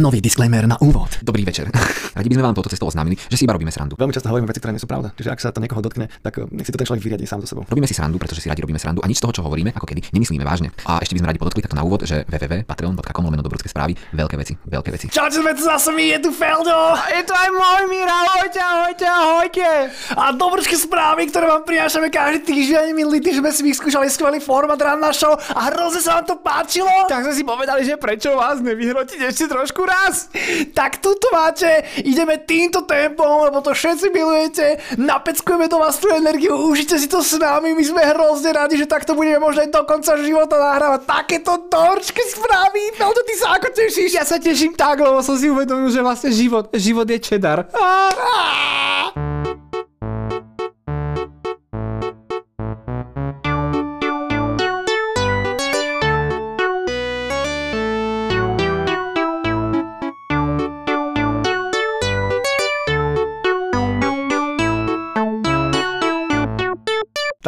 Nový disclaimer na úvod. Dobrý večer. Radi by sme vám toto cestou oznámili, že si iba robíme srandu. Veľmi často hovoríme veci, ktoré nie sú pravda. Čiže ak sa to niekoho dotkne, tak eh, nech si to ten človek vyriadi sám so sebou. Robíme si srandu, pretože si radi robíme srandu a nič z toho, čo hovoríme, ako kedy, nemyslíme vážne. A ešte by sme radi podotkli takto na úvod, že www.patreon.com lomeno dobrodské správy, veľké veci, veľké veci. Čaute, sme tu zase my, je tu Feldo! Je to aj môj Mira, ahojte, ahojte, ahojte. A dobročké správy, ktoré vám prinášame každý týždeň. Minulý týždeň sme si vyskúšali skvelý format ranná show a hrozne sa vám to páčilo. Tak sme si povedali, že prečo vás nevyhrotiť ešte trošku raz. Tak tuto máte, ideme týmto tempom, lebo to všetci milujete, napeckujeme do vás tú energiu, užite si to s nami, my sme hrozne radi, že takto budeme možno aj do konca života nahrávať takéto dorčky správy. Feldo, ty sa ako tešíš? Ja sa teším tak, lebo som si uvedomil, že vlastne život, život je čedar.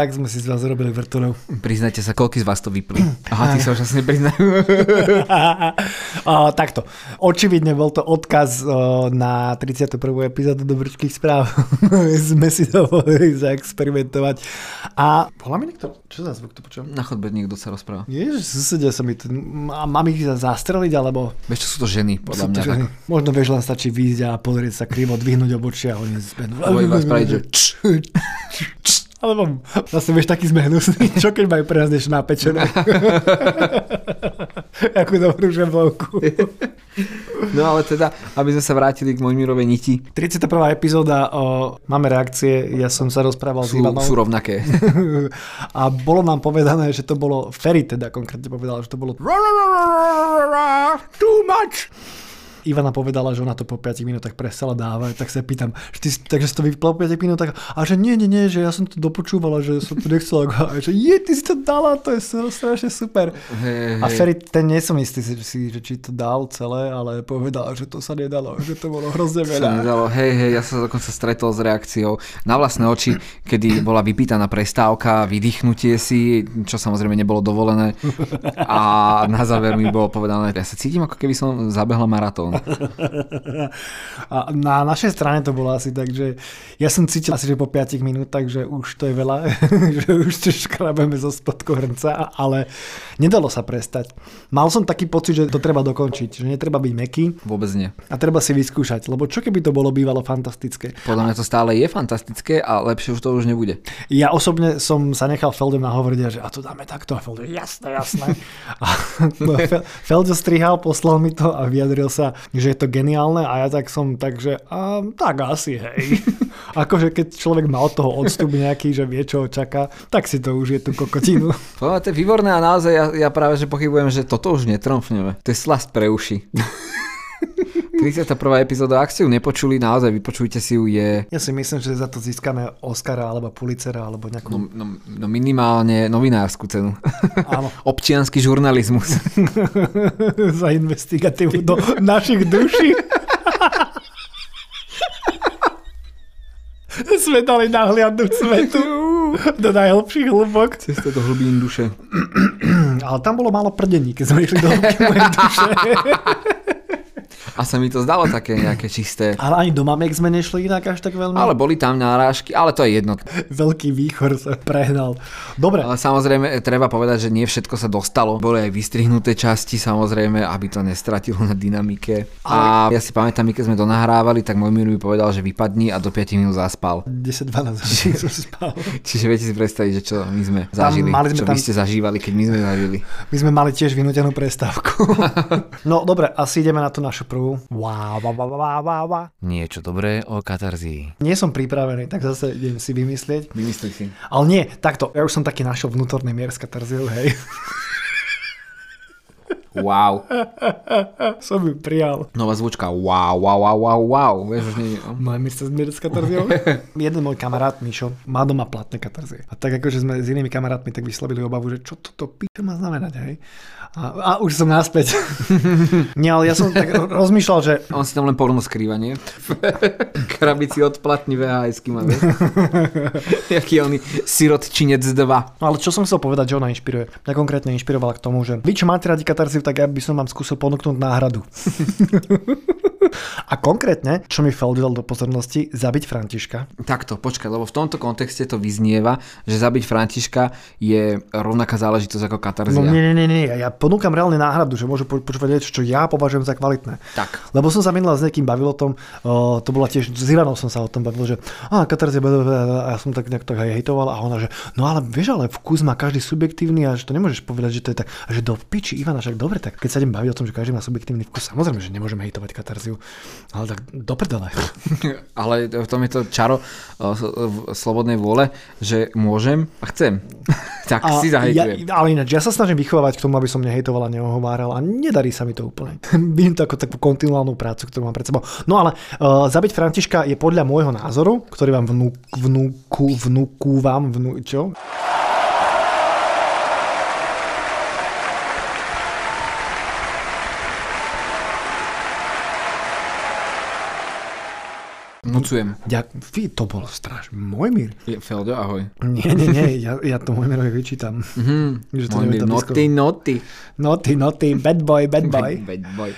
Tak sme si z vás zrobili vrtulov. Priznajte sa, koľko z vás to vypli. Aha, ty sa už asi nepriznajú. o, takto. Očividne bol to odkaz o, na 31. epizódu Dobrčkých správ. sme si dovolili zaexperimentovať. A volá mi niekto? Čo za zvuk to počujem? Na chodbe niekto sa rozpráva. Ježiš, susedia sa mi tu... Mám ich zastreliť, alebo... Vieš, čo sú to ženy, podľa mňa. ženy? Možno vieš, len stačí výjsť a pozrieť sa krivo, dvihnúť obočia a oni zbenú. Alebo iba spraviť, že Alebo zase vieš taký sme hnusný, čo keď majú pre nás niečo napečené. Akú dobrú žemlovku. No ale teda, aby sme sa vrátili k Mojmirovej niti, 31. epizóda, o, máme reakcie, ja som sa rozprával s sú, Ivanou. sú rovnaké. a bolo nám povedané, že to bolo, Ferry teda konkrétne povedal, že to bolo Too much. Ivana povedala, že ona to po 5 minútach prestala dávať, tak sa pýtam, že ty, takže si to vypla po 5 minútach a že nie, nie, nie, že ja som to dopočúvala, že som to nechcela, a že je, ty si to dala, to je strašne super. Hej, A. Ferry, ten nie som istý, si, že či to dal celé, ale povedal, že to sa nedalo, že to bolo hrozne sa veľa. nedalo. Hej, hej, ja sa dokonca stretol s reakciou na vlastné oči, kedy bola vypýtaná prestávka, vydýchnutie si, čo samozrejme nebolo dovolené. A na záver mi bolo povedané, ja sa cítim ako keby som zabehla maratón. A na našej strane to bolo asi tak, že ja som cítil asi, že po 5 minútach, že už to je veľa, že už škrabeme zo spodku hrnca, ale nedalo sa prestať. Mal som taký pocit, že to treba dokončiť, že netreba byť meký Vôbec nie. a treba si vyskúšať, lebo čo keby to bolo bývalo fantastické. Podľa mňa to stále je fantastické a lepšie už to už nebude. Ja osobne som sa nechal Feldom nahovoriť, že a to dáme takto. A Feldo, jasné, jasné. A Fel- Feldo strihal, poslal mi to a vyjadril sa, že je to geniálne a ja tak som tak, že a, tak asi, hej. akože keď človek má od toho odstup nejaký, že vie, čo ho čaká, tak si to už je tú kokotinu. To je výborné a naozaj ja, ja práve že pochybujem, že toto už netromfneme. To je slast pre uši. 31. epizóda, ak ste ju nepočuli, naozaj vypočujte si ju, je Ja si myslím, že za to získame Oscara alebo Pulitzera alebo nejakú... no, no, no minimálne novinárskú cenu. Áno. Občiansky žurnalizmus. za investigatívu do našich duší. Sme dali nahliadnúť svetu do najhlbších hlbok. Cesta do hlbín duše. Ale tam bolo málo prdení, keď sme išli do mojej duše. A sa mi to zdalo také nejaké čisté. Ale ani do mamiek sme nešli inak až tak veľmi. Ale boli tam nárážky, ale to je jedno. Veľký výchor sa prehnal. Dobre, Ale samozrejme, treba povedať, že nie všetko sa dostalo. Boli aj vystrihnuté časti, samozrejme, aby to nestratilo na dynamike. A ja si pamätám, keď sme to nahrávali, tak môj mi povedal, že vypadni a do 5 minút zaspal. 10-12 hodín som spal. Čiže viete si predstaviť, že čo my sme zažili, mali sme čo tam- vy ste zažívali, keď my sme zažili. My sme mali tiež vynútenú prestávku. no dobre, asi ideme na tú našu prvú. Wow, wow, wow, wow, wow, wow. Niečo dobré o katarzii. Nie som pripravený, tak zase idem si vymyslieť. Vymyslí si. Ale nie, takto, ja už som taký našiel vnútorný mier s katarziou, hej. Wow. som ju prijal. Nová zvučka. Wow, wow, wow, wow, wow. Vieš, už nie... Máme mier sa zmieriť s katarziou. Jeden môj kamarát Mišo má doma platné katarzie. A tak akože sme s inými kamarátmi tak vyslovili obavu, že čo toto piče má znamenať, hej. A, a už som naspäť. nie, ale ja som tak rozmýšľal, že On si tam len porno skrýva, nie? Krabici odplatný VHS-ky má? Jaký oný sirotčinec 2. No ale čo som chcel povedať, že ona inšpiruje? Mňa konkrétne inšpirovala k tomu, že vy čo máte radi katarziu, tak ja by som vám skúsil ponúknuť náhradu. A konkrétne, čo mi Feld dal do pozornosti, zabiť Františka. Takto, počkaj, lebo v tomto kontexte to vyznieva, že zabiť Františka je rovnaká záležitosť ako katarzia. No nie, nie, nie. Ja ponúkam reálne náhradu, že môžu po- počúvať niečo, čo ja považujem za kvalitné. Tak. Lebo som sa minulá s niekým bavil o tom, o, to bola tiež, s Ivanou som sa o tom bavil, že a katarzia, a ja som tak nejak tak aj hejtoval a ona, že no ale vieš, ale vkus má každý subjektívny a že to nemôžeš povedať, že to je tak, a že do piči Ivana, však dobre, tak keď sa idem baviť o tom, že každý má subjektívny vkus, samozrejme, že nemôžeme hejtovať katarziu, ale tak do prdele. Ale v tom je to čaro uh, v slobodnej vôle, že môžem a chcem. tak A si ja, zahejtujem. ale ináč, ja sa snažím vychovávať k tomu, aby som nehejtoval a neohováral a nedarí sa mi to úplne. Vidím to ako takú kontinuálnu prácu, ktorú mám pred sebou. No ale uh, zabiť Františka je podľa môjho názoru, ktorý vám vnú, vnúku, vnúku vám, vnú, čo? Vnúcujem. Ďak, fí, to bol straš. Mojmír. Je- Feldo, ahoj. Nie, nie, nie, ja, ja to Mojmírovi vyčítam. Mhm. Že to tam noty, noty. Noty, noty, bad boy, bad boy. Bad boy.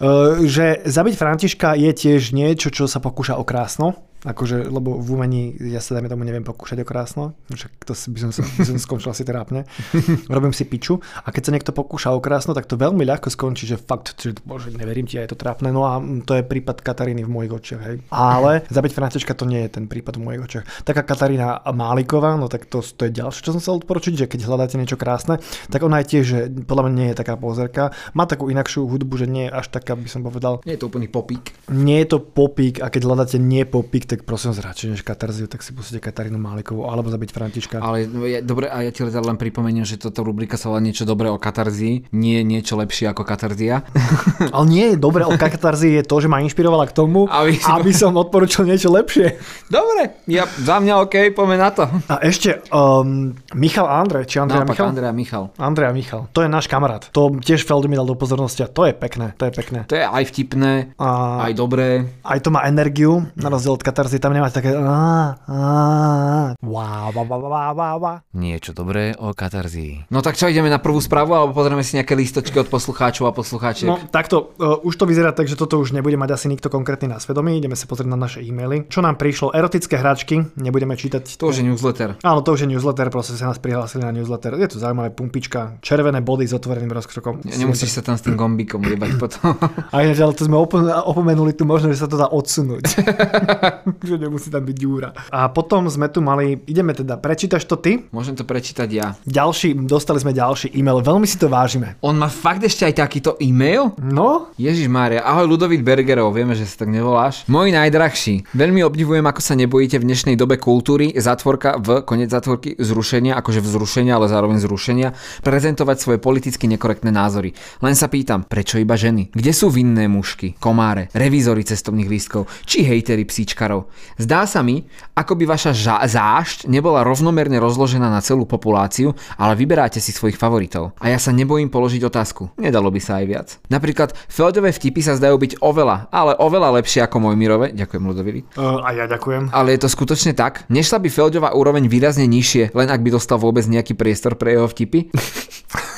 Uh, že zabiť Františka je tiež niečo, čo sa pokúša o krásno. Akože, lebo v umení ja sa dajme tomu neviem pokúšať o krásno. Však to by, som by som skončil asi trápne. Robím si piču. A keď sa niekto pokúša o krásno, tak to veľmi ľahko skončí, že fakt, že bože, neverím ti, je to trápne. No a to je prípad Kataríny v mojich očiach. Hej. Ale zabiť Františka to nie je ten prípad v mojich očiach. Taká Katarína Máliková, no tak to, to je ďalšie, čo som chcel odporučiť, že keď hľadáte niečo krásne, tak ona je tiež, že podľa mňa nie je taká pozerka. Má takú inakšiu hudbu, že nie je až taká, by som povedal, Nie je to úplný popík. nie je to popík a keď hľadáte nie popík, tak prosím vás radšej než Katarziu, tak si pustíte Katarínu Málikovú alebo zabiť Františka. Ale no, ja, dobre, a ja ti teda len pripomeniem, že toto rubrika sa volá niečo dobré o katarzii, nie niečo lepšie ako katarzia. Ale nie je dobre o Katarzii je to, že ma inšpirovala k tomu, Aby aby, si- som odporučil niečo lepšie. dobre, ja, za mňa OK, poďme na to. A ešte um, Michal Andrej, či Andrej Michal? Andrea Michal. Andrej Michal. To je náš kamarát. To tiež Feld mi dal do pozornosti a to je pekné. To je pekné. To je aj vtipné, A aj dobré. aj to má energiu, na rozdiel od Katarzy, tam nemáte také á, á, á. Wow, wow, wow, wow, wow, wow. Niečo dobré o katarzii. No tak čo, ideme na prvú správu, alebo pozrieme si nejaké listočky od poslucháčov a poslucháčiek? No takto, uh, už to vyzerá tak, že toto už nebude mať asi nikto konkrétny na svedomí. Ideme sa pozrieť na naše e-maily. Čo nám prišlo? Erotické hračky. Nebudeme čítať. To už je newsletter. Áno, to už je newsletter, proste sa nás prihlásili na newsletter. Je to zaujímavé, pumpička, červené body s otvoreným rozkrokom. Nemusíš sa tam s tým gombíkom jebať potom. A ináč, ale to sme opo- opomenuli tu možno, že sa to dá odsunúť. že nemusí tam byť ďúra. A potom sme tu mali, ideme teda, prečítaš to ty? Môžem to prečítať ja. Ďalší, dostali sme ďalší e-mail, veľmi si to vážime. On má fakt ešte aj takýto e-mail? No, Ježiš Mária, ahoj Ludovít Bergerov, vieme, že sa tak nevoláš. Môj najdrahší. Veľmi obdivujem, ako sa nebojíte v dnešnej dobe kultúry, zatvorka v konec zatvorky zrušenia, akože vzrušenia, ale zároveň zrušenia, prezentovať svoje politicky nekorektné názory. Len sa pýtam, prečo iba ženy? Kde sú vinné mušky, komáre, revízory cestovných lístkov, či hejtery psíčkarov? Zdá sa mi, ako by vaša ža- zášť nebola rovnomerne rozložená na celú populáciu, ale vyberáte si svojich favoritov. A ja sa nebojím položiť otázku. Nedalo by sa aj viac. Napríklad Feldové vtipy sa zdajú byť oveľa, ale oveľa lepšie ako Mojmirove. Ďakujem Ludovili. uh, a ja ďakujem. Ale je to skutočne tak? Nešla by Feldová úroveň výrazne nižšie, len ak by dostal vôbec nejaký priestor pre jeho vtipy?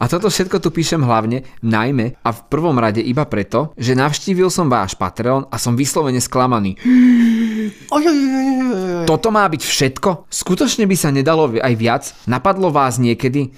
A toto všetko tu píšem hlavne, najmä a v prvom rade iba preto, že navštívil som váš Patreon a som vyslovene sklamaný. Toto má byť všetko? Skutočne by sa nedalo aj viac? Napadlo vás niekedy?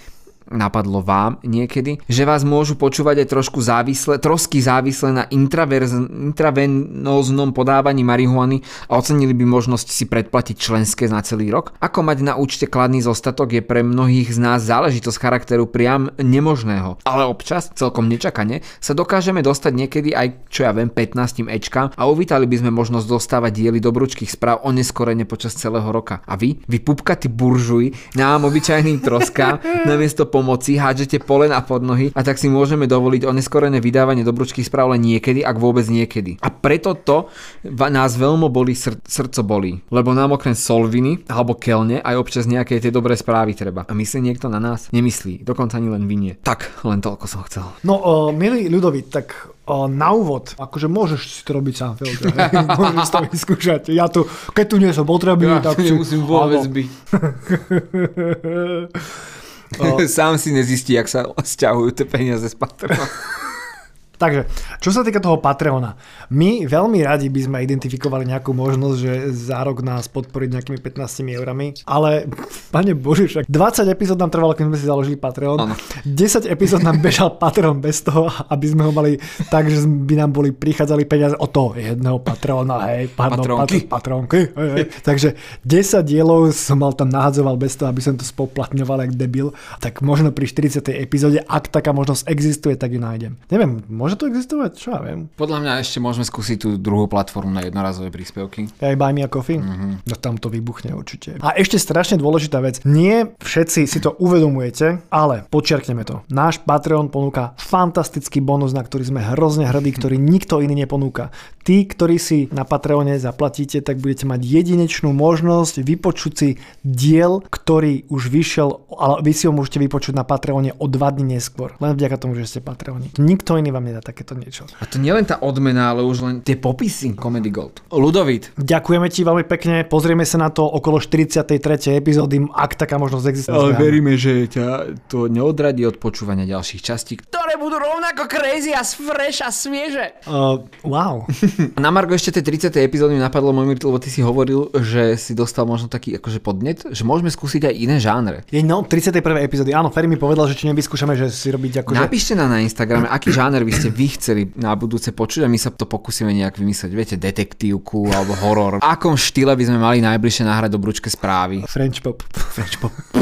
Napadlo vám niekedy, že vás môžu počúvať aj trošku závisle, trosky závisle na intravenóznom podávaní marihuany a ocenili by možnosť si predplatiť členské na celý rok? Ako mať na účte kladný zostatok je pre mnohých z nás záležitosť charakteru priam nemožného. Ale občas, celkom nečakane, sa dokážeme dostať niekedy aj, čo ja viem, 15 Ečkám a uvítali by sme možnosť dostávať diely dobručkých správ o neskorene počas celého roka. A vy, vy pupkatí buržuji, nám obyčajným troskám, namiesto pomoci hádžete polen a pod nohy a tak si môžeme dovoliť oneskorené vydávanie dobručkých správ len niekedy, ak vôbec niekedy. A preto to nás veľmi boli sr- srdco bolí. Lebo nám okrem solviny alebo kelne aj občas nejaké tie dobré správy treba. A myslí niekto na nás? Nemyslí. Dokonca ani len vynie. Tak, len toľko som chcel. No, uh, milý Ľudovit, tak uh, na úvod, akože môžeš si to robiť sám, hej. môžeš to vyskúšať. Ja tu, keď tu nie som potrebný, tak si... Áno. byť. Sám si nezistí, jak sa stiahujú tie peniaze z Patreon. Takže, čo sa týka toho Patreona, my veľmi radi by sme identifikovali nejakú možnosť, že za rok nás podporiť nejakými 15 eurami, ale pane Bože, však 20 epizód nám trvalo, keď sme si založili Patreon, Áno. 10 epizód nám bežal Patreon bez toho, aby sme ho mali tak, že by nám boli prichádzali peniaze od toho jedného Patreona, hej, pardon, Patronky. Pat- patronky, hej, hej. Takže 10 dielov som mal tam nahadzoval bez toho, aby som to spoplatňoval jak debil, tak možno pri 40. epizóde, ak taká možnosť existuje, tak ju nájdem. Neviem, môže to existovať? Čo ja viem. Podľa mňa ešte môžeme skúsiť tú druhú platformu na jednorazové príspevky. Aj Buy Me a Coffee? Mm-hmm. No tam to vybuchne určite. A ešte strašne dôležitá vec. Nie všetci si to uvedomujete, ale počiarkneme to. Náš Patreon ponúka fantastický bonus, na ktorý sme hrozne hrdí, ktorý nikto iný neponúka. Tí, ktorí si na Patreone zaplatíte, tak budete mať jedinečnú možnosť vypočuť si diel, ktorý už vyšiel, ale vy si ho môžete vypočuť na Patreone o dva dní neskôr. Len vďaka tomu, že ste Patreoni. Nikto iný vám nedá takéto niečo. A to nielen tá odmena, ale už len tie popisy Comedy Gold. Ludovit, Ďakujeme ti veľmi pekne, pozrieme sa na to okolo 43. epizódy, ak taká možnosť existuje. ale veríme, že ťa to neodradí od počúvania ďalších častí. Ktoré budú rovnako crazy a fresh a svieže. Uh, wow. Na Margo ešte tej 30. epizódy mi napadlo, môj lebo ty si hovoril, že si dostal možno taký akože podnet, že môžeme skúsiť aj iné žánre. Je no, 31. epizódy. Áno, Ferry mi povedal, že či nevyskúšame, že si robiť akože... Napíšte nám na Instagrame, aký žáner by ste vy chceli na budúce počuť a my sa to pokúsime nejak vymyslieť. Viete, detektívku alebo horor. V akom štýle by sme mali najbližšie nahrať do brúčke správy? French pop. French pop.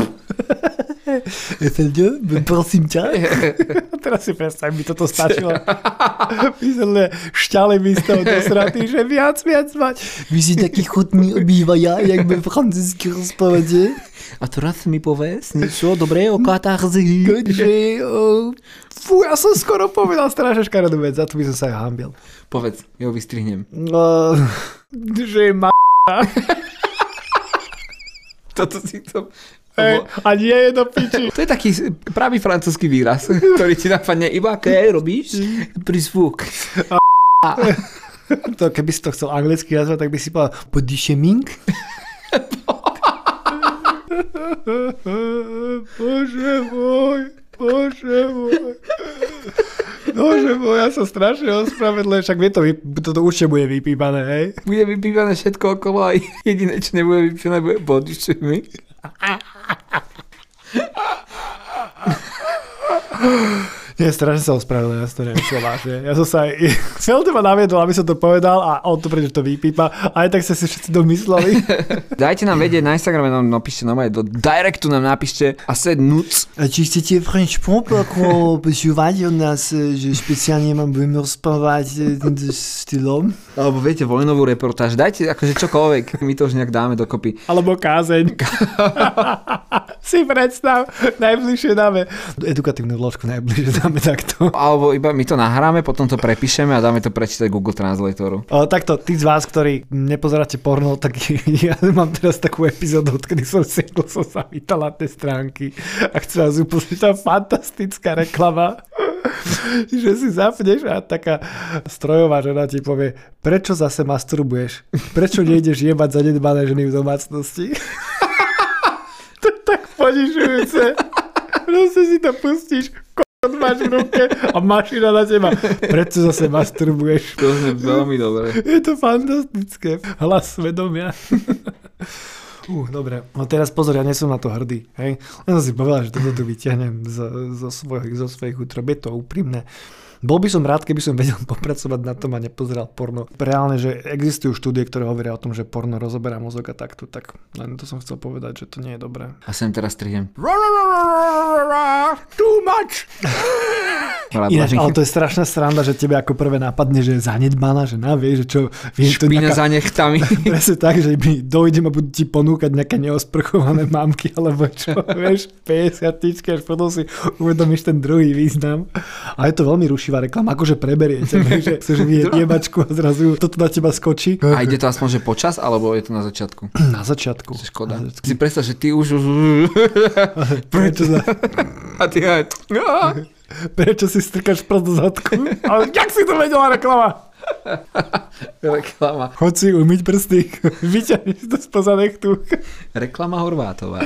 Feldio, prosím ťa. Teraz si predstav, by toto stačilo. Myslel, šťale by z toho dosratý, že viac, viac mať. Vy si taký chutný obývaja, jak by francúzsky rozprávate. A teraz mi povedz niečo dobré o katarzi. Že, oh, fú, ja som skoro povedal strašne škaredú vec, za to by som sa aj hambil. Povedz, ja ho vystrihnem. No, že ma... Toto si to... Hej, a nie je do piči. To je taký pravý francúzsky výraz, ktorý ti napadne iba keď robíš prízvuk. To, keby si to chcel anglicky nazvať, tak by si povedal body shaming. Bože môj, bože môj. Bože môj, ja som strašne ospravedlný, však vie to, toto určite bude vypípané, hej? Bude vypívané všetko okolo a jediné, čo nebude vypívané, bude body shaming. Nie, strašne sa ospravedlňujem, ja som to nemyslel vážne. Ja som sa aj... Celé ma naviedol, aby som to povedal a on to prečo to vypípa. A aj tak sa si všetci domysleli. Dajte nám vedieť na Instagrame, nám napíšte nám aj do directu nám napíšte a sed nuc. A či chcete French Pop ako počúvať od nás, e, že špeciálne mám budeme rozprávať e, týmto štýlom? Alebo viete, vojnovú reportáž. Dajte akože čokoľvek, my to už nejak dáme dokopy. Alebo kázeň. si predstav, najbližšie dáme. Edukatívnu vložku najbližšie dáme takto. Alebo iba my to nahráme, potom to prepíšeme a dáme to prečítať Google Translatoru. O, takto, tí z vás, ktorí nepozeráte porno, tak ja mám teraz takú epizódu, odkedy som siedol, som sa vítal na tie stránky a chcem vás upozorniť, tá fantastická reklama, že si zapneš a taká strojová žena ti povie, prečo zase masturbuješ? Prečo nejdeš jebať zanedbané ženy v domácnosti? to je tak ponižujúce. Proste si to pustíš, máš v ruke a mašina na teba. Prečo zase masturbuješ? To je veľmi dobré. Je to fantastické. Hlas svedomia. Uh, dobre, no teraz pozor, ja nie som na to hrdý. Hej? Len som si povedal, že toto tu vyťahnem zo, zo, svojich, zo svojich útrob. Je to úprimné. Bol by som rád, keby som vedel popracovať na tom a nepozeral porno. Reálne, že existujú štúdie, ktoré hovoria o tom, že porno rozoberá mozog a takto, tak len to som chcel povedať, že to nie je dobré. A sem teraz strihnem. Too much! Ináč, ale to je strašná sranda, že tebe ako prvé napadne, že je zanedbaná žena, vieš, že čo, vieš, to nejaká, za nechtami. Presne tak, že mi dojdem a budú ti ponúkať nejaké neosprchované mamky, alebo čo, vieš, 50 tičky, až potom si uvedomíš ten druhý význam. A je to veľmi rušivá reklama, akože preberiete, že chceš vyjeť jebačku a zrazu toto na teba skočí. A ide to aspoň, že počas, alebo je to na začiatku? Na začiatku. To je škoda. Si predstav, že ty už... Prečo, za, A ty aj... prečo si strkáš prst do zadku? Ale jak si to vedela reklama? Reklama. Choď si umyť prsty, vyťahneš to spoza nechtu. Reklama Horvátová.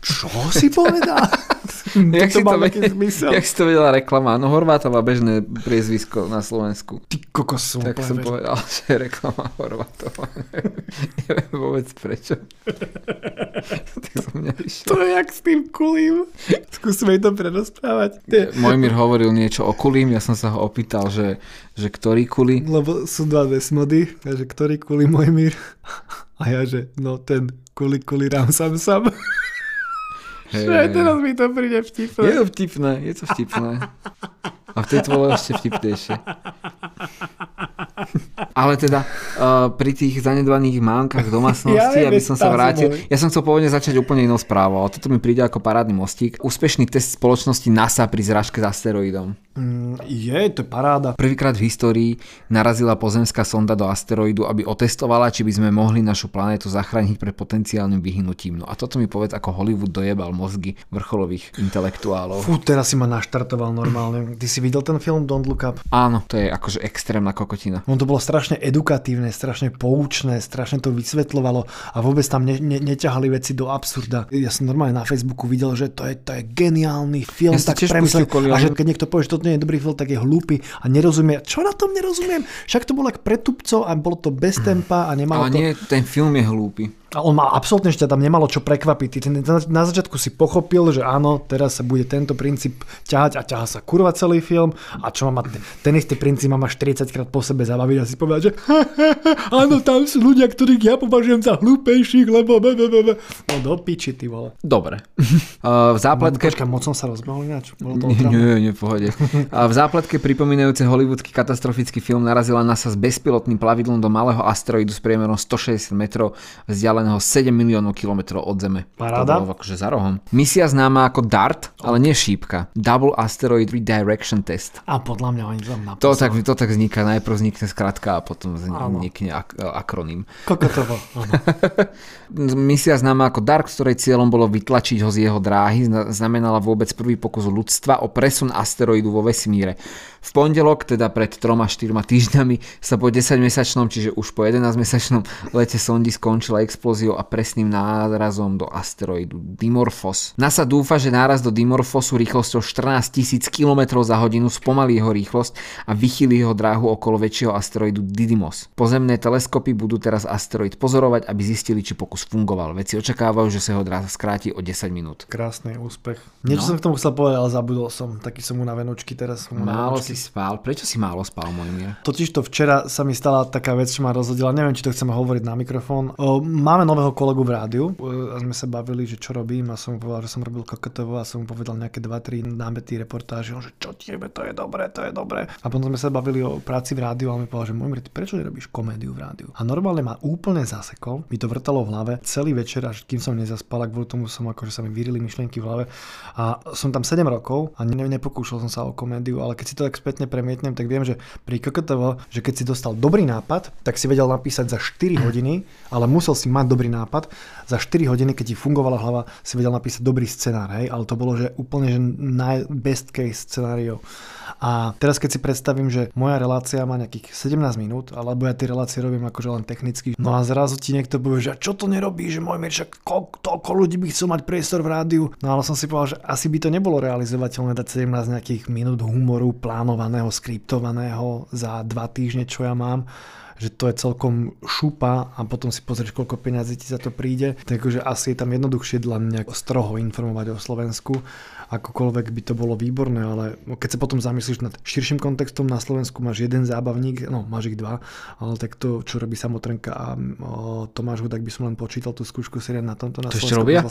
Čo si povedal? Jak si, to, mal ve- nejaký zmysel. jak si to vedela reklama? No Horváta má bežné priezvisko na Slovensku. Ty kokos som Tak úplne som povedal, že je reklama Horvátova. Neviem vôbec prečo. tak som nevyšiel. To je jak s tým kulím. Skúsme to predostávať. Nie. Mojmír hovoril niečo o kulím, ja som sa ho opýtal, že, že ktorý kuli. Lebo sú dva vesmody, a že ktorý kuli môj mír. A ja, že no ten kuli kuli rám sam sam. Že aj teraz mi to príde Je vtipné. to vtipné, je to vtipné. A v tejto bolo ešte vtipnejšie. Ale teda uh, pri tých zanedbaných mánkach domácnosti, Ja aby som sa vrátil, ja som chcel pôvodne začať úplne inou správou, ale toto mi príde ako parádny mostík. Úspešný test spoločnosti NASA pri zrážke s asteroidom. Mm, je, to je paráda. Prvýkrát v histórii narazila pozemská sonda do asteroidu, aby otestovala, či by sme mohli našu planétu zachrániť pred potenciálnym vyhnutím. No a toto mi povedz, ako Hollywood dojebal mozgy vrcholových intelektuálov. Fú, teraz si ma naštartoval normálne. Ty si videl ten film Don't Look Up? Áno, to je akože extrémna kokotina. On to bolo strašne edukatívne, strašne poučné, strašne to vysvetľovalo a vôbec tam ne, ne, neťahali veci do absurda. Ja som normálne na Facebooku videl, že to je, to je geniálny film, Ja tak kvôli A že keď niekto povie, že toto nie je dobrý film, tak je hlúpy a nerozumie. Čo na tom nerozumiem? Však to bolo jak pretupco a bolo to bez tempa a nemalo Ale to... nie, ten film je hlúpy. A on má absolútne ešte tam nemalo čo prekvapiť. Ty na, začiatku si pochopil, že áno, teraz sa bude tento princíp ťahať a ťaha sa kurva celý film a čo má mať ten istý princíp má ma 40 krát po sebe zabaviť a si povedať, že áno, tam sú ľudia, ktorých ja považujem za hlúpejších, lebo be, be, be. No do piči, ty vole. Dobre. Uh, v zápletke... Počkaj, moc som sa rozbehol ináč. Bolo to Nie, nie, nie, v pohode. A v zápletke pripomínajúce hollywoodský katastrofický film narazila NASA s bezpilotným plavidlom do malého asteroidu s priemerom 160 metrov vzdialeného 7 miliónov kilometrov od Zeme. Paráda. To bolo akože za rohom. Misia známa ako DART, ale nie šípka. Double Asteroid Redirection Test. A podľa mňa oni tam To napísali. tak, to tak vzniká, najprv vznikne skratka a potom vznikne ak- akronym. Kokotovo. Áno. Misia známa ako Dark, ktorej cieľom bolo vytlačiť ho z jeho dráhy, zna- znamenala vôbec prvý pokus ľudstva o presun asteroidu vo vesmíre. V pondelok, teda pred 3-4 týždňami, sa po 10-mesačnom, čiže už po 11-mesačnom lete sondy skončila explóziou a presným nárazom do asteroidu Dimorphos. NASA dúfa, že náraz do Dimorphosu rýchlosťou 14 000 km za hodinu spomalí jeho rýchlosť a vychýli jeho dráhu okolo väčšieho asteroidu Didymos. Pozemné teleskopy budú teraz asteroid pozorovať, aby zistili, či pokus fungoval. Veci očakávajú, že sa jeho dráha skráti o 10 minút. Krásny úspech. Niečo No. som k tomu chcel povedať, ale zabudol som. Taký som unavenučky teraz. Som Málo unavenučky. Si spal. Prečo si málo spal, môj mier? Totiž to včera sa mi stala taká vec, čo ma rozhodila, neviem, či to chceme hovoriť na mikrofón. Máme nového kolegu v rádiu a sme sa bavili, že čo robím a som mu povedal, že som robil kokotovo a som mu povedal nejaké 2-3 námety reportáže, on, že čo ti jebe, to je dobré, to je dobré. A potom sme sa bavili o práci v rádiu a on mi povedal, že ty prečo nerobíš komédiu v rádiu? A normálne ma úplne zasekol, mi to vrtalo v hlave celý večer, až kým som nezaspal, kvôli tomu som akože sa mi vyrili myšlienky v hlave. A som tam 7 rokov a ne, nepokúšal som sa o komédiu, ale keď si to tak spätne premietnem, tak viem, že pri KKTV, že keď si dostal dobrý nápad, tak si vedel napísať za 4 hodiny, ale musel si mať dobrý nápad. Za 4 hodiny, keď ti fungovala hlava, si vedel napísať dobrý scenár, hej, ale to bolo, že úplne, že naj, best case scenario. A teraz keď si predstavím, že moja relácia má nejakých 17 minút, alebo ja tie relácie robím akože len technicky, no a zrazu ti niekto povie, že čo to nerobí, že môj mier, však ko- toľko ľudí by chcel mať priestor v rádiu. No ale som si povedal, že asi by to nebolo realizovateľné dať 17 nejakých minút humoru plánovaného, skriptovaného za dva týždne, čo ja mám že to je celkom šupa a potom si pozrieš, koľko peňazí ti za to príde. Takže asi je tam jednoduchšie len nejak stroho informovať o Slovensku. Akokoľvek by to bolo výborné, ale keď sa potom zamyslíš nad širším kontextom, na Slovensku máš jeden zábavník, no máš ich dva, ale tak to, čo robí Samotrenka a Tomáš Hudák by som len počítal tú skúšku série na tomto na To Slovensku robia?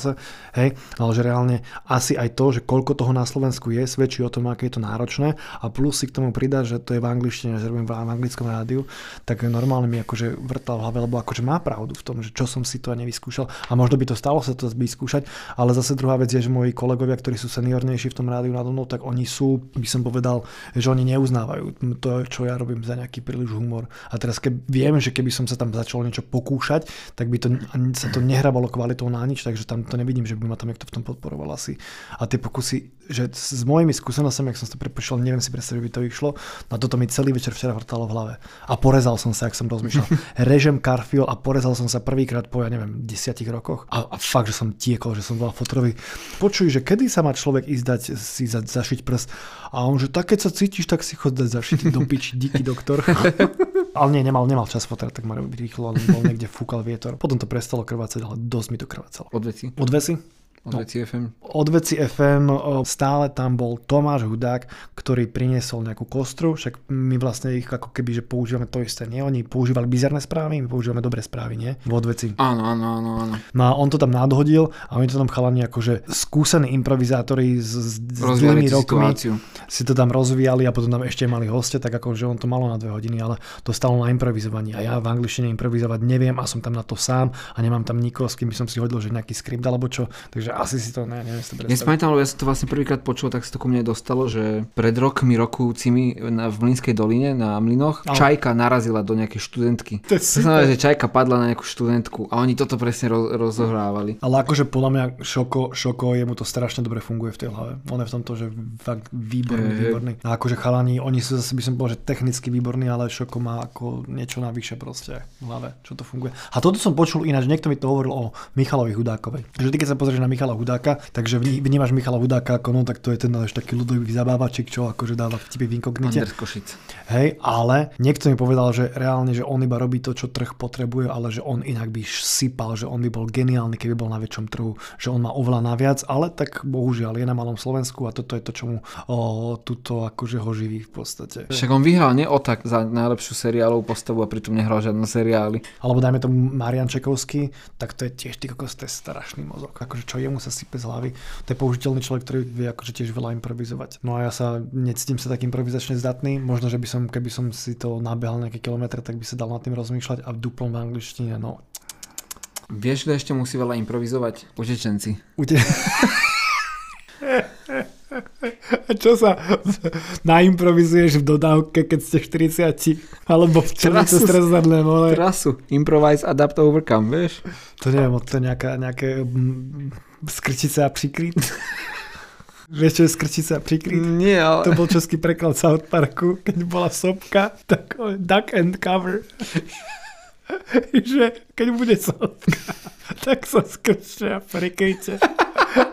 Hej, ale že reálne asi aj to, že koľko toho na Slovensku je, svedčí o tom, aké je to náročné. A plus si k tomu pridáš, že to je v angličtine, že robím v anglickom rádiu, tak normálne mi akože vrtal v hlave, lebo akože má pravdu v tom, že čo som si to nevyskúšal. A možno by to stalo sa to vyskúšať, ale zase druhá vec je, že moji kolegovia, ktorí sú seniornejší v tom rádiu nado mnou, tak oni sú, by som povedal, že oni neuznávajú to, čo ja robím za nejaký príliš humor. A teraz keď viem, že keby som sa tam začal niečo pokúšať, tak by to sa to nehrabalo kvalitou na nič, takže tam to nevidím, že by ma tam niekto v tom podporoval asi. A tie pokusy že s mojimi skúsenosťami, ak som si to prepočítal, neviem si predstaviť, že by to išlo. Na toto mi celý večer včera vrtalo v hlave. A porezal som sa, ak som rozmýšľal. Režem karfiol a porezal som sa prvýkrát po, ja neviem, desiatich rokoch. A, a fakt, že som tiekol, že som bol fotrový. Počuj, že kedy sa má človek ísť dať si za, zašiť prst. A on, že tak keď sa cítiš, tak si chod dať zašiť do piči, díky doktor. ale nie, nemal, nemal čas fotrať, tak ma rýchlo, on bol niekde fúkal vietor. Potom to prestalo krvácať, ale dosť mi to krvácalo. Od veci? Od veci? Od No. FM? Od veci FM stále tam bol Tomáš Hudák, ktorý priniesol nejakú kostru, však my vlastne ich ako keby, že používame to isté, nie? Oni používali bizarné správy, my používame dobré správy, nie? V odveci. Áno, áno, áno, áno. No a on to tam nadhodil a oni to tam chalani akože skúsení improvizátori s, s, dlhými rokmi situáciu. si to tam rozvíjali a potom tam ešte mali hostia, tak ako, že on to malo na dve hodiny, ale to stalo na improvizovaní a ja v angličtine improvizovať neviem a som tam na to sám a nemám tam nikoho, s kým by som si hodil, že nejaký skript alebo čo, takže asi si to, ne, neviem si to predstaviť. pamätám, lebo ja som to vlastne prvýkrát počul, tak sa to ku mne dostalo, že pred rokmi rokúcimi na, v Mlinskej doline na Mlinoch Ale- Čajka narazila do nejakej študentky. To znamená, že Čajka padla na nejakú študentku a oni toto presne roz, rozohrávali. Ale akože podľa mňa Šoko, Šoko, jemu to strašne dobre funguje v tej hlave. On je v tomto, že fakt výborný, hej. výborný. A akože chalani, oni sú zase by som povedal, že technicky výborní, ale Šoko má ako niečo navyše proste v hlave, čo to funguje. A toto som počul ináč, niekto mi to hovoril o Michalovi Hudákovej. Že ty keď sa pozrieš na Michala Hudáka, takže vní- vnímaš Michala Hudáka ako no, tak to je ten náš taký ľudový zabávačik, čo akože dáva vtipy v inkognite. Anders Košic. Hej, ale niekto mi povedal, že reálne, že on iba robí to, čo trh potrebuje, ale že on inak by sypal, že on by bol geniálny, keby bol na väčšom trhu, že on má oveľa naviac, ale tak bohužiaľ je na malom Slovensku a toto je to, čo mu o, tuto akože ho živí v podstate. Však on vyhral nie Otak za najlepšiu seriálovú postavu a pritom nehral žiadne seriály. Alebo dajme tomu Marian Čekovský, tak to je tiež ty kokos, to je strašný mozog. Akože čo jemu sa sype z hlavy. To je použiteľný človek, ktorý vie akože tiež veľa improvizovať. No a ja sa necítim sa tak improvizačne zdatný. Možno, že by som, keby som si to nabehal nejaké kilometre, tak by sa dal nad tým rozmýšľať a v duplom v angličtine, no Vieš, kto ešte musí veľa improvizovať? Utečenci. Ute... A čo sa naimprovizuješ v dodávke, keď ste 40 alebo v Trasu- stresnadné mole? Trasu. Improvise, adapt, overcome, vieš? To neviem, to nejaká, nejaké mm, skrčice a přikryt. Vieš, čo je skrčice a přikryt? Nie, ale... To bol český preklad South Parku, keď bola sopka, tak o, duck and cover. že keď bude sopka, tak sa skrčte a prikryte.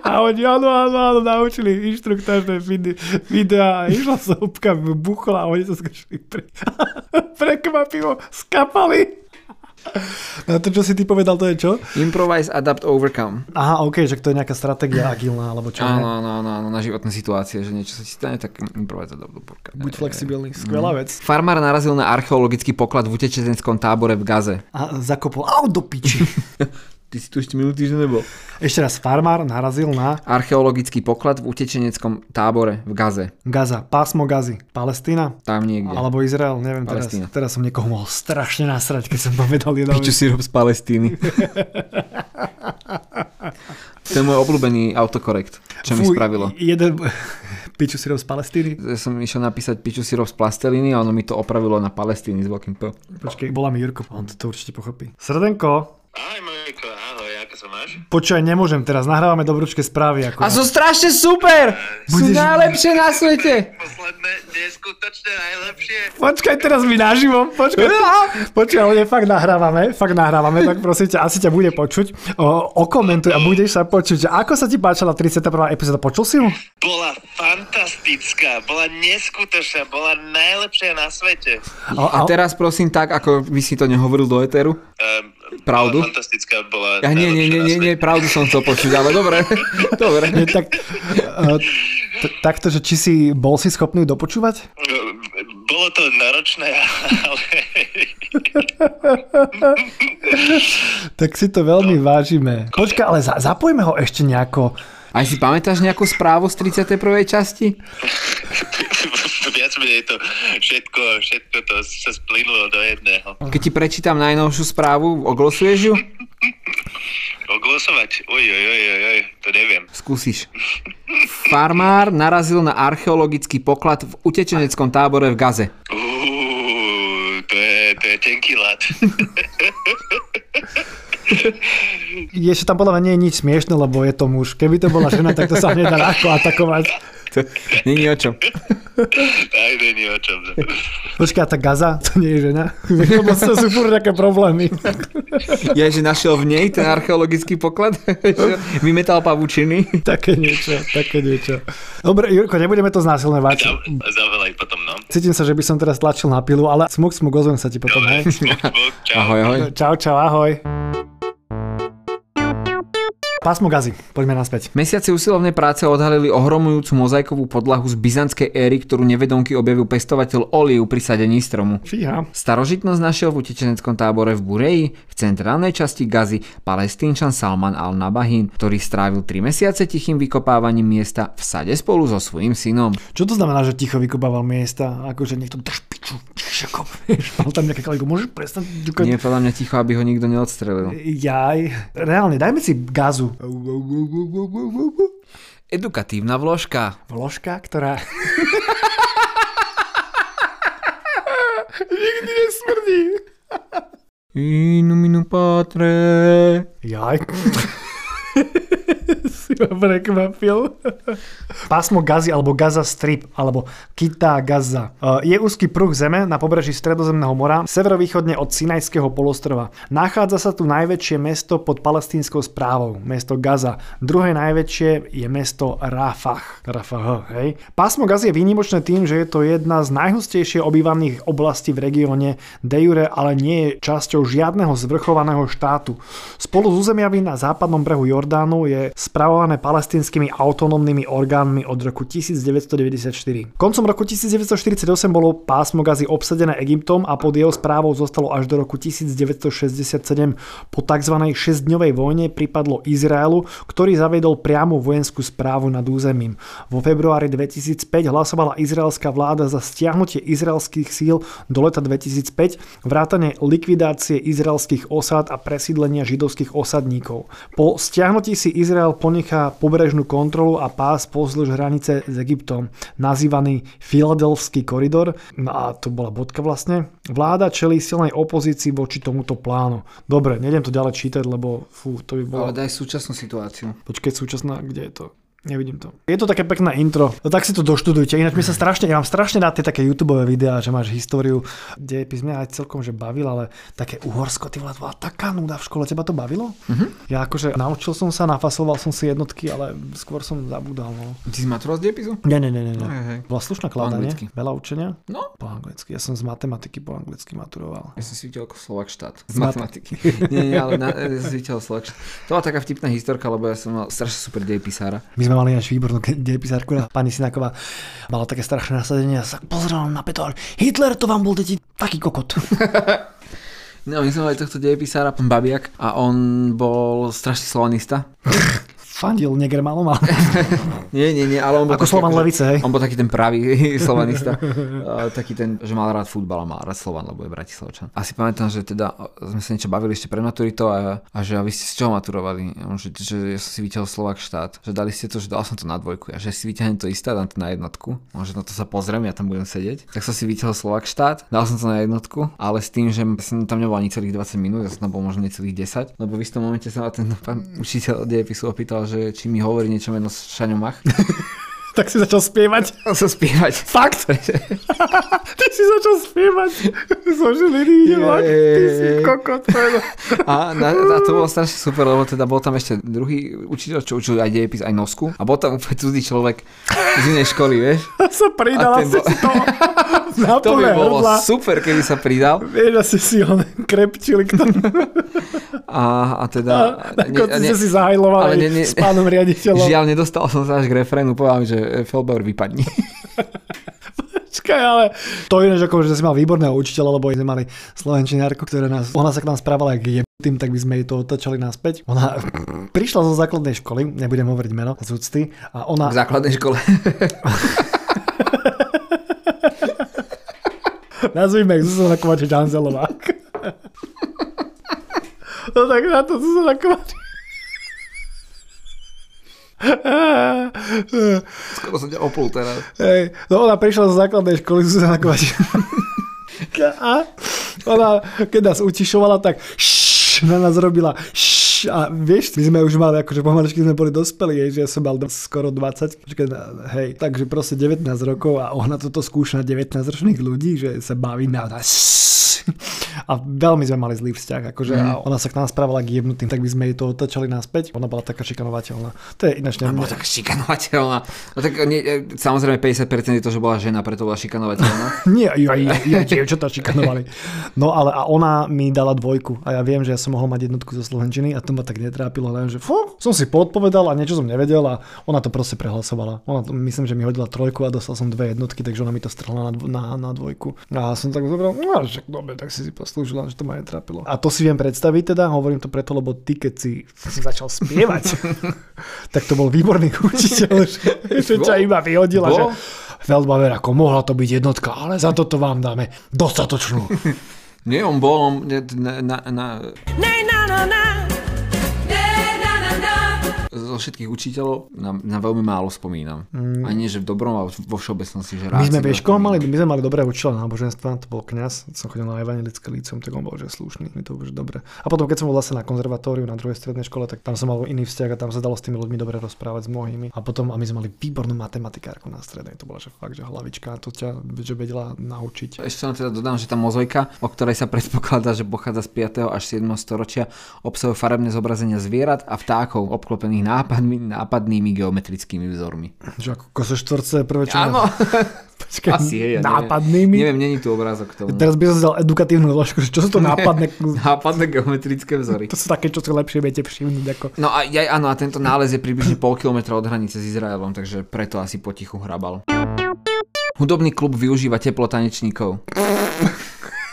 A oni áno, áno, áno, naučili inštruktážne vide- videá a išla sopka, buchla a oni sa skrčili pre... prekvapivo, skapali. A to, čo si ty povedal, to je čo? Improvise, adapt, overcome. Aha, ok, že to je nejaká stratégia agilná, alebo čo Áno, áno, áno, áno, na životné situácie, že niečo sa ti stane, tak improvise, adapt, overcome. Buď flexibilný, skvelá vec. Farmár narazil na archeologický poklad v utečeneckom tábore v Gaze. A zakopol, au do piči. Ty si tu ešte minulý týždeň nebol. Ešte raz, farmár narazil na Archeologický poklad v utečeneckom tábore v Gaze. Gaza, pásmo Gazy, Palestína, Tam niekde. alebo Izrael, neviem teraz. Palestína. Teraz som niekoho mohol strašne nasrať, keď som povedal Piču vec. sirop z Palestíny. to je môj obľúbený autokorekt, čo mi Fuj, spravilo. Jeden, piču syrov z Palestíny. Ja som išiel napísať piču sirop z plasteliny a ono mi to opravilo na Palestíny s veľkým P. Počkej, bola mi Jurko, on to, to určite pochopí. Srdenko, sa máš? počúvaj, nemôžem teraz, nahrávame dobručké správy. Ako A sú strašne super! Sú Budeš- najlepšie na svete! Posledné, neskutočne najlepšie. Počkaj, teraz mi naživo, počkaj. Počkaj, ale fakt nahrávame, fakt nahrávame, tak prosím ťa, asi ťa bude počuť. O, okomentuj a budeš sa počuť. Ako sa ti páčila 31. epizóda, počul si ju? Bola fantastická, bola neskutočná, bola najlepšia na svete. A, a, A teraz prosím tak, ako by si to nehovoril do eteru. Um, Pravdu? Bola fantastická, bola Ja nie, nie, nie, nie, nie, pravdu som chcel počuť, ale dobre, dobre. nie, tak, uh, t- takto, že či si bol si schopný dopočúvať? Bolo to náročné, ale Tak si to veľmi vážime. Počkaj, ale za, zapojme ho ešte nejako. Aj si pamätáš nejakú správu z 31. časti? viac menej to všetko, všetko to sa splynulo do jedného. Keď ti prečítam najnovšiu správu, oglosuješ ju? Oglosovať? Oj, oj, oj, oj, to neviem. Skúsiš. Farmár narazil na archeologický poklad v utečeneckom tábore v Gaze. Uú, to je, to je tenký lat. Ešte tam podľa mňa nie je nič smiešne, lebo je to muž. Keby to bola žena, tak to sa nedá ľahko atakovať. To není o čom. Aj není o čom. Počkaj, a tá Gaza, to nie je žena? Lebo to sú furt také problémy. Ja, že našiel v nej ten archeologický poklad, vymetal pavučiny. také niečo, také niečo. Dobre, Jurko, nebudeme to znásilňovať. Zavelaj potom, no. Cítim sa, že by som teraz tlačil na pilu, ale smuk, smuk, ozvem sa ti potom, hej? Smuk, smuk, čau. Ahoj, ahoj. Čau, čau, ahoj. Pásmo Gazy, poďme naspäť. Mesiace usilovnej práce odhalili ohromujúcu mozaikovú podlahu z byzantskej éry, ktorú nevedomky objavil pestovateľ Oliu pri sadení stromu. Fíha. Starožitnosť našiel v utečeneckom tábore v Bureji, v centrálnej časti Gazy, palestínčan Salman al-Nabahin, ktorý strávil 3 mesiace tichým vykopávaním miesta v sade spolu so svojím synom. Čo to znamená, že ticho vykopával miesta? Akože niekto drž piču, ticho mal tam nejaké kalíku, môžeš prestať? Nie, podľa mňa ticho, aby ho nikto neodstrelil. Jaj, reálne, dajme si gazu. Edukatívna vložka. Vložka, ktorá... Nikdy nesmrdí. Inu minu patre. Jaj. si ma prekvapil. Pásmo Gazy alebo Gaza Strip alebo Kita Gaza Uh, je úzky pruh zeme na pobreží Stredozemného mora severovýchodne od Sinajského polostrova. Nachádza sa tu najväčšie mesto pod palestínskou správou, mesto Gaza. Druhé najväčšie je mesto Rafah. Rafah, hej. Pásmo Gazy je výnimočné tým, že je to jedna z najhustejšie obývaných oblastí v regióne de jure, ale nie je časťou žiadneho zvrchovaného štátu. Spolu s územiami na západnom brehu Jordánu je spravované palestinskými autonómnymi orgánmi od roku 1994. Koncom roku 1948 bolo pásmo Gazy obsadené Egyptom a pod jeho správou zostalo až do roku 1967. Po tzv. 6-dňovej vojne pripadlo Izraelu, ktorý zaviedol priamu vojenskú správu nad územím. Vo februári 2005 hlasovala izraelská vláda za stiahnutie izraelských síl do leta 2005, vrátane likvidácie izraelských osád a presídlenia židovských osadníkov. Po stiahnutí si Izrael ponechá pobrežnú kontrolu a pás pozdĺž hranice s Egyptom, nazývaný Filadelfský koridor. No a to bola bodka vlastne. Vláda čelí silnej opozícii voči tomuto plánu. Dobre, nejdem to ďalej čítať, lebo fú, to by bolo... Ale daj súčasnú situáciu. Počkej, súčasná, kde je to? Nevidím to. Je to také pekné intro. No tak si to doštudujte. Ináč mi sa strašne, ja mám strašne rád tie také YouTube videá, že máš históriu, kde mňa aj celkom že bavil, ale také Uhorsko, ty vole, bola taká nuda v škole. Teba to bavilo? Mhm. Ja akože naučil som sa, nafasoval som si jednotky, ale skôr som zabudal. No. Ty si maturoval z diepisu? Nie, nie, nie, nie. Hej, nie. hej. Bola slušná klada, nie? anglicky. Veľa učenia? No. Po anglicky. Ja som z matematiky po anglicky maturoval. Ja som si videl ako Slovak štát. Z mat- matematiky. nie, nie, ale na, ja som si videl Slovak štát. To bola taká vtipná historka, lebo ja som mal strašne super dejepisára. My sme mali ináč výbornú dejepisárku a pani Sinaková mala také strašné nasadenie a sa pozrela na Peto Hitler to vám bol deti taký kokot. No, my sme mali tohto dejepisára, pán Babiak, a on bol strašný slovanista. Fandil negermanom, ale Nie, nie, nie, ale on bol ako taký, Slovan Levice, hej. On bol taký ten pravý slovanista. A taký ten, že mal rád futbal a mal rád Slovan, lebo je Bratislavčan. A si pamätám, že teda sme sa niečo bavili ešte pred maturitou a, a že a vy ste z čoho maturovali? Že, že ja som si vyťahol Slovak štát. Že dali ste to, že dal som to na dvojku. A že si vyťahnem to isté, dám to na jednotku. Môže na to sa pozriem, ja tam budem sedieť. Tak som si vyťahol Slovak štát, dal som to na jednotku, ale s tým, že som tam nebol ani celých 20 minút, ja som tam bol možno necelých 10, lebo v istom momente sa ma ten pán učiteľ dejepisu opýtal, že či mi hovorí niečo meno Šaňo Mach. tak si začal spievať. A sa spievať. Fakt? Ty si začal spievať. Zo Žiliny, yeah, je, ty si kokot. A, na, a to bolo strašne super, lebo teda bol tam ešte druhý učiteľ, čo učil aj dejepis, aj nosku. A bol tam úplne cudzí človek z inej školy, vieš. sa pridal A asi bol- to na To by bolo hrdla. super, keby sa pridal. Vieš, asi si ho krepčili k tomu. A, a teda... Na ne- konci ne- si zahajlovali nie, nie. s pánom riaditeľom. Žiaľ, nedostal som sa až k refrénu, povedal že Felbauer vypadni. Počkaj, ale to ako, že si mal výborného učiteľa, lebo sme mali slovenčinárku, ktorá nás, ona sa k nám správala jak tým, tak by sme jej to otočali naspäť. Ona prišla zo základnej školy, nebudem hovoriť meno, z úcty, a ona... V základnej škole. Nazvime ich Zuzana Kovačič Hanzelová. no tak na to Zuzana Kovačič. Skoro som ťa opul teraz. Hej, no ona prišla zo základnej školy Zuzana Kovačič. A ona, keď nás utišovala, tak šš, na nás robila šš, a vieš, my sme už mali, akože pomaličky sme boli dospelí, že ja som mal skoro 20, počkaj, hej, takže proste 19 rokov a ona toto skúša na 19 ročných ľudí, že sa baví na nás a veľmi sme mali zlý vzťah, akože mm. a ona sa k nám správala k jebnutým, tak by sme jej to otočali naspäť. Ona bola taká šikanovateľná. To je ináč ne, Bola tak šikanovateľná. No tak nie, e, samozrejme 50% je to, že bola žena, preto bola šikanovateľná. Nie, ja, ja, ja dievčatá šikanovali. No ale a ona mi dala dvojku a ja viem, že ja som mohol mať jednotku zo Slovenčiny a to ma tak netrápilo, len že fú, som si podpovedal a niečo som nevedel a ona to proste prehlasovala. Ona to, myslím, že mi hodila trojku a dostal som dve jednotky, takže ona mi to strhla na, na, na dvojku. A som tak zobral, no však dobre, tak si si poslúžila, že to ma netrápilo. A to si viem predstaviť teda, hovorím to preto, lebo ty keď si, začal spievať, tak to bol výborný učiteľ, že, že ťa iba vyhodila, že? Feldbauer ako mohla to byť jednotka, ale za toto vám dáme dostatočnú. Nie, on bol on, ne- na, na, na, zo všetkých učiteľov na, na veľmi málo spomínam. Mm. A nie, že v dobrom, ale vo všeobecnosti, že rád My sme vieš, koho mali, my sme mali dobré učiteľa náboženstva, to bol kňaz, som chodil na evangelické lícum, tak on bol že slušný, mi to už dobre. A potom, keď som bol vlastne na konzervatóriu na druhej strednej škole, tak tam som mal iný vzťah a tam sa dalo s tými ľuďmi dobre rozprávať s mnohými. A potom, a my sme mali výbornú matematikárku na strednej, to bola že fakt, že hlavička, to ťa že vedela naučiť. Ešte len teda dodám, že tá mozaika, o ktorej sa predpokladá, že pochádza z 5. až 7. storočia, obsahuje farebné zobrazenia zvierat a vtákov obklopených nápadmi, nápadnými geometrickými vzormi. Že ako kosoštvorce, prvé čo Áno, Počkaj, asi hej, ja nápadnými. Neviem, není tu obrázok k tomu. Teraz by som dal edukatívnu že čo sú to nápadné, Nápadné geometrické vzory. to sú také, čo si lepšie viete všimnúť ako No a ja, áno, a tento nález je približne pol kilometra od hranice s Izraelom, takže preto asi potichu hrabal. Hudobný klub využíva teplo tanečníkov.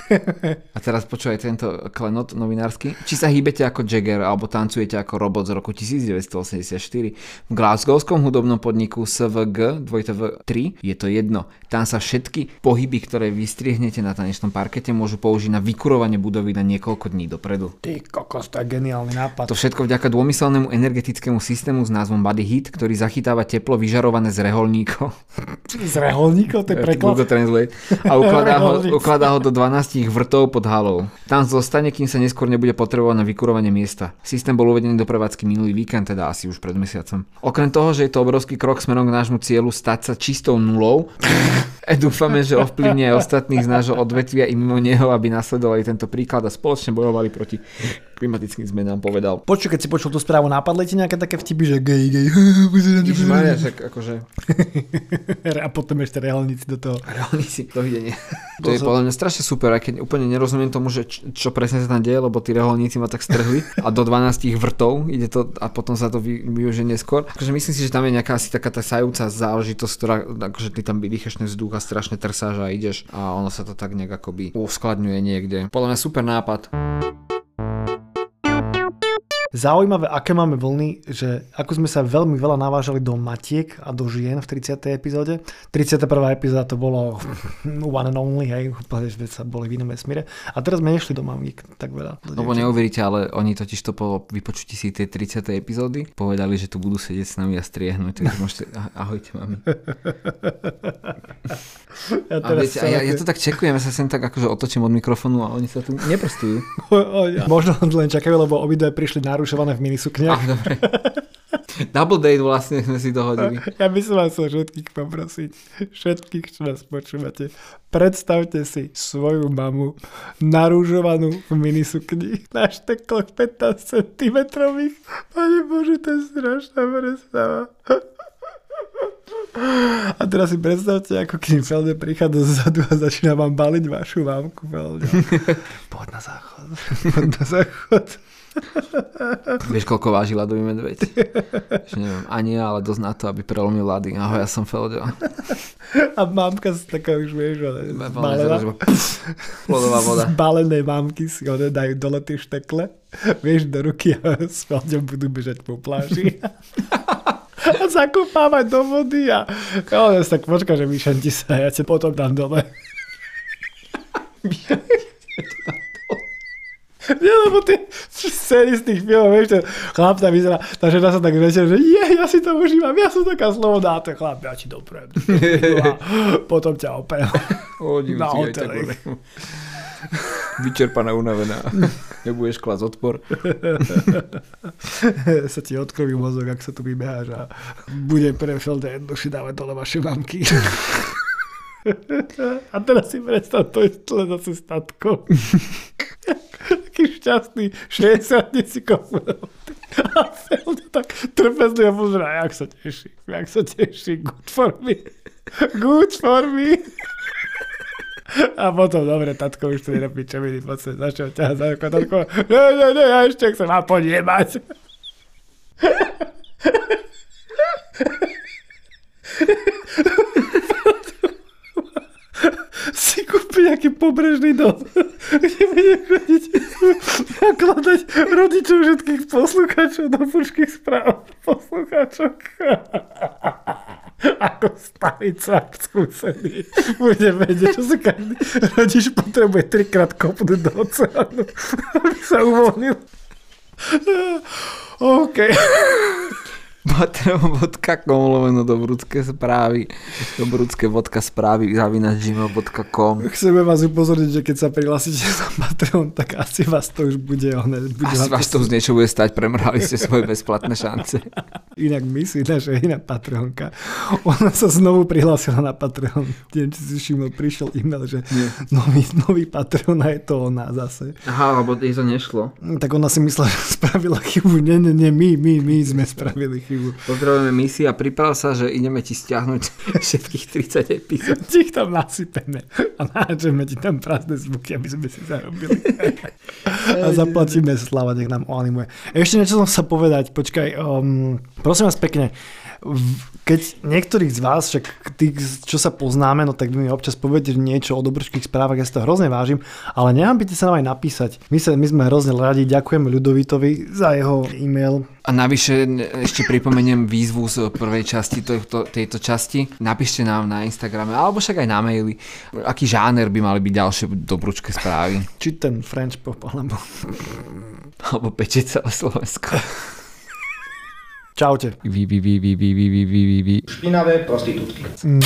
A teraz počúvaj tento klenot novinársky. Či sa hýbete ako Jagger alebo tancujete ako robot z roku 1984 v glasgowskom hudobnom podniku SVG 2TV3 je to jedno. Tam sa všetky pohyby, ktoré vystrihnete na tanečnom parkete môžu použiť na vykurovanie budovy na niekoľko dní dopredu. ty kokos, to je geniálny nápad. To všetko vďaka dômyselnému energetickému systému s názvom Body Heat, ktorý zachytáva teplo vyžarované z reholníkov. Z reholníkov, to je preklad. A ukladá ho, ukladá ho do 12 vrtov pod halou. Tam zostane, kým sa neskôr nebude potrebovať na vykurovanie miesta. Systém bol uvedený do prevádzky minulý víkend, teda asi už pred mesiacom. Okrem toho, že je to obrovský krok smerom k nášmu cieľu stať sa čistou nulou, dúfame, že ovplyvní aj ostatných z nášho odvetvia i mimo neho, aby nasledovali tento príklad a spoločne bojovali proti klimatickým zmenám, povedal. Počuj, keď si počul tú správu, napadli ti nejaké také vtipy, že gej, gej, Ježišmaria, však akože a potom ešte reholníci do toho. reholníci, dovidenia. To je podľa mňa strašne super, aj keď úplne nerozumiem tomu, že čo presne sa tam deje, lebo tí reholníci ma tak strhli a do 12 vrtov ide to a potom sa to vy, využije neskôr. Takže myslím si, že tam je nejaká asi taká tá sajúca záležitosť, ktorá akože ty tam vydýcheš ten vzduch a strašne trsáš a ideš a ono sa to tak nejak akoby uskladňuje niekde. Podľa mňa super nápad. Zaujímavé, aké máme vlny, že ako sme sa veľmi veľa navážali do matiek a do žien v 30. epizóde. 31. epizóda to bolo one and only, hej, úplne, že sa boli v inom vesmíre. A teraz sme nešli do mamík tak veľa. Lebo neuveríte, ale oni totiž to po vypočutí si tej 30. epizódy povedali, že tu budú sedieť s nami a striehnúť, takže môžete, ah- ahojte mami. ja A, viete, a ja, ja to tak čekujem, ja sa sem tak akože otočím od mikrofónu a oni sa tu neprstujú. Možno len čakajú, lebo obidve prišli narušované v Ah, minisukniach. dobre. Double date vlastne sme si dohodili. Ja by som vás chcel všetkých poprosiť, všetkých, čo nás počúvate, predstavte si svoju mamu narúžovanú v minisukni na štekloch 15 cm. Pane Bože, to je strašná predstava. A teraz si predstavte, ako kým Felde prichádza zadu a začína vám baliť vašu. Felde. Poď na záchod. Poď na záchod. Vieš, koľko váži ľadový medveď? Že neviem, ani ja, ale dosť na to, aby prelomil ľady. Ahoj, ja som Feldio. A mámka si taká už, vieš, ale Zbalená. Plodová voda. Zbalené mámky si one dajú dole tie štekle, vieš, do ruky a s Feldom budú bežať po pláži. a zakúpávať do vody a ale tak počka, že myšanti sa, ja ťa potom dám dole. Nie, lebo tie scény z tých filmov, vieš, ten chlap tam vyzerá, tá žena sa tak večer, že je, ja si to užívam, ja som taká slobodná, a ten chlap, ja ti doprem. Potom ťa opäť. Na hoteli. Vyčerpaná, unavená. Nebudeš klas odpor. sa ti odkroví mozog, ak sa tu vybeháš a bude pre Felda jednoduchšie dávať dole vaše mamky. a teraz si predstav, to je tle zase statko. Taký šťastný 60 si kopu. A tak trpezlivo pozerá, jak sa teší, jak sa teší, good for me. Good for me. A potom, dobre, tatko už je na pičoviny, poď sa začal ťahať za tatko, ne, ne, ne, ja ešte chcem ma podjebať. si kúpi nejaký pobrežný dom, kde bude chodiť a kladať rodičov všetkých poslucháčov do pušky správ poslucháčok. Ako starý cvak skúsený. Bude vedieť, čo sa každý rodič potrebuje trikrát kopnúť do oceánu, aby sa uvoľnil. OK. patreon.com lomeno dobrudské správy dobrudské vodka správy zavinač gmail.com Chceme vás upozorniť, že keď sa prihlásite na Patreon, tak asi vás to už bude one. Bude Asi vás to už niečo bude stať, premrhali ste svoje bezplatné šance. Inak my si naša iná Patreonka. Ona sa znovu prihlásila na Patreon. Neviem, či si všimol, prišiel e-mail, že nový, nový Patreon a je to ona zase. Aha, lebo jej to nešlo. Tak ona si myslela, že spravila chybu. Nie, nie, nie, my, my, my sme spravili chybu. Pozdravujeme misi a priprav sa, že ideme ti stiahnuť všetkých 30 epizód. Ti ich tam nasypeme a nájdeme ti tam prázdne zvuky, aby sme si zarobili. a zaplatíme Slava, nech nám oanimuje. Ešte niečo som sa povedať, počkaj, um, prosím vás pekne, keď niektorých z vás, však tí, čo sa poznáme, no tak vy mi občas poviete niečo o dobrčkých správach, ja si to hrozne vážim, ale nehambite sa nám aj napísať. My, sa, my sme hrozne radi, ďakujeme Ľudovitovi za jeho e-mail. A navyše ešte pripomeniem výzvu z prvej časti tejto, tejto časti. Napíšte nám na Instagrame, alebo však aj na maili, aký žáner by mali byť ďalšie dobrúčke správy. Či ten French pop, alebo... Alebo peče celé Slovensko. Čaute. Vy, vy, vy, vy, vy, vy, vy, vy. Špinavé prostitútky. Mm.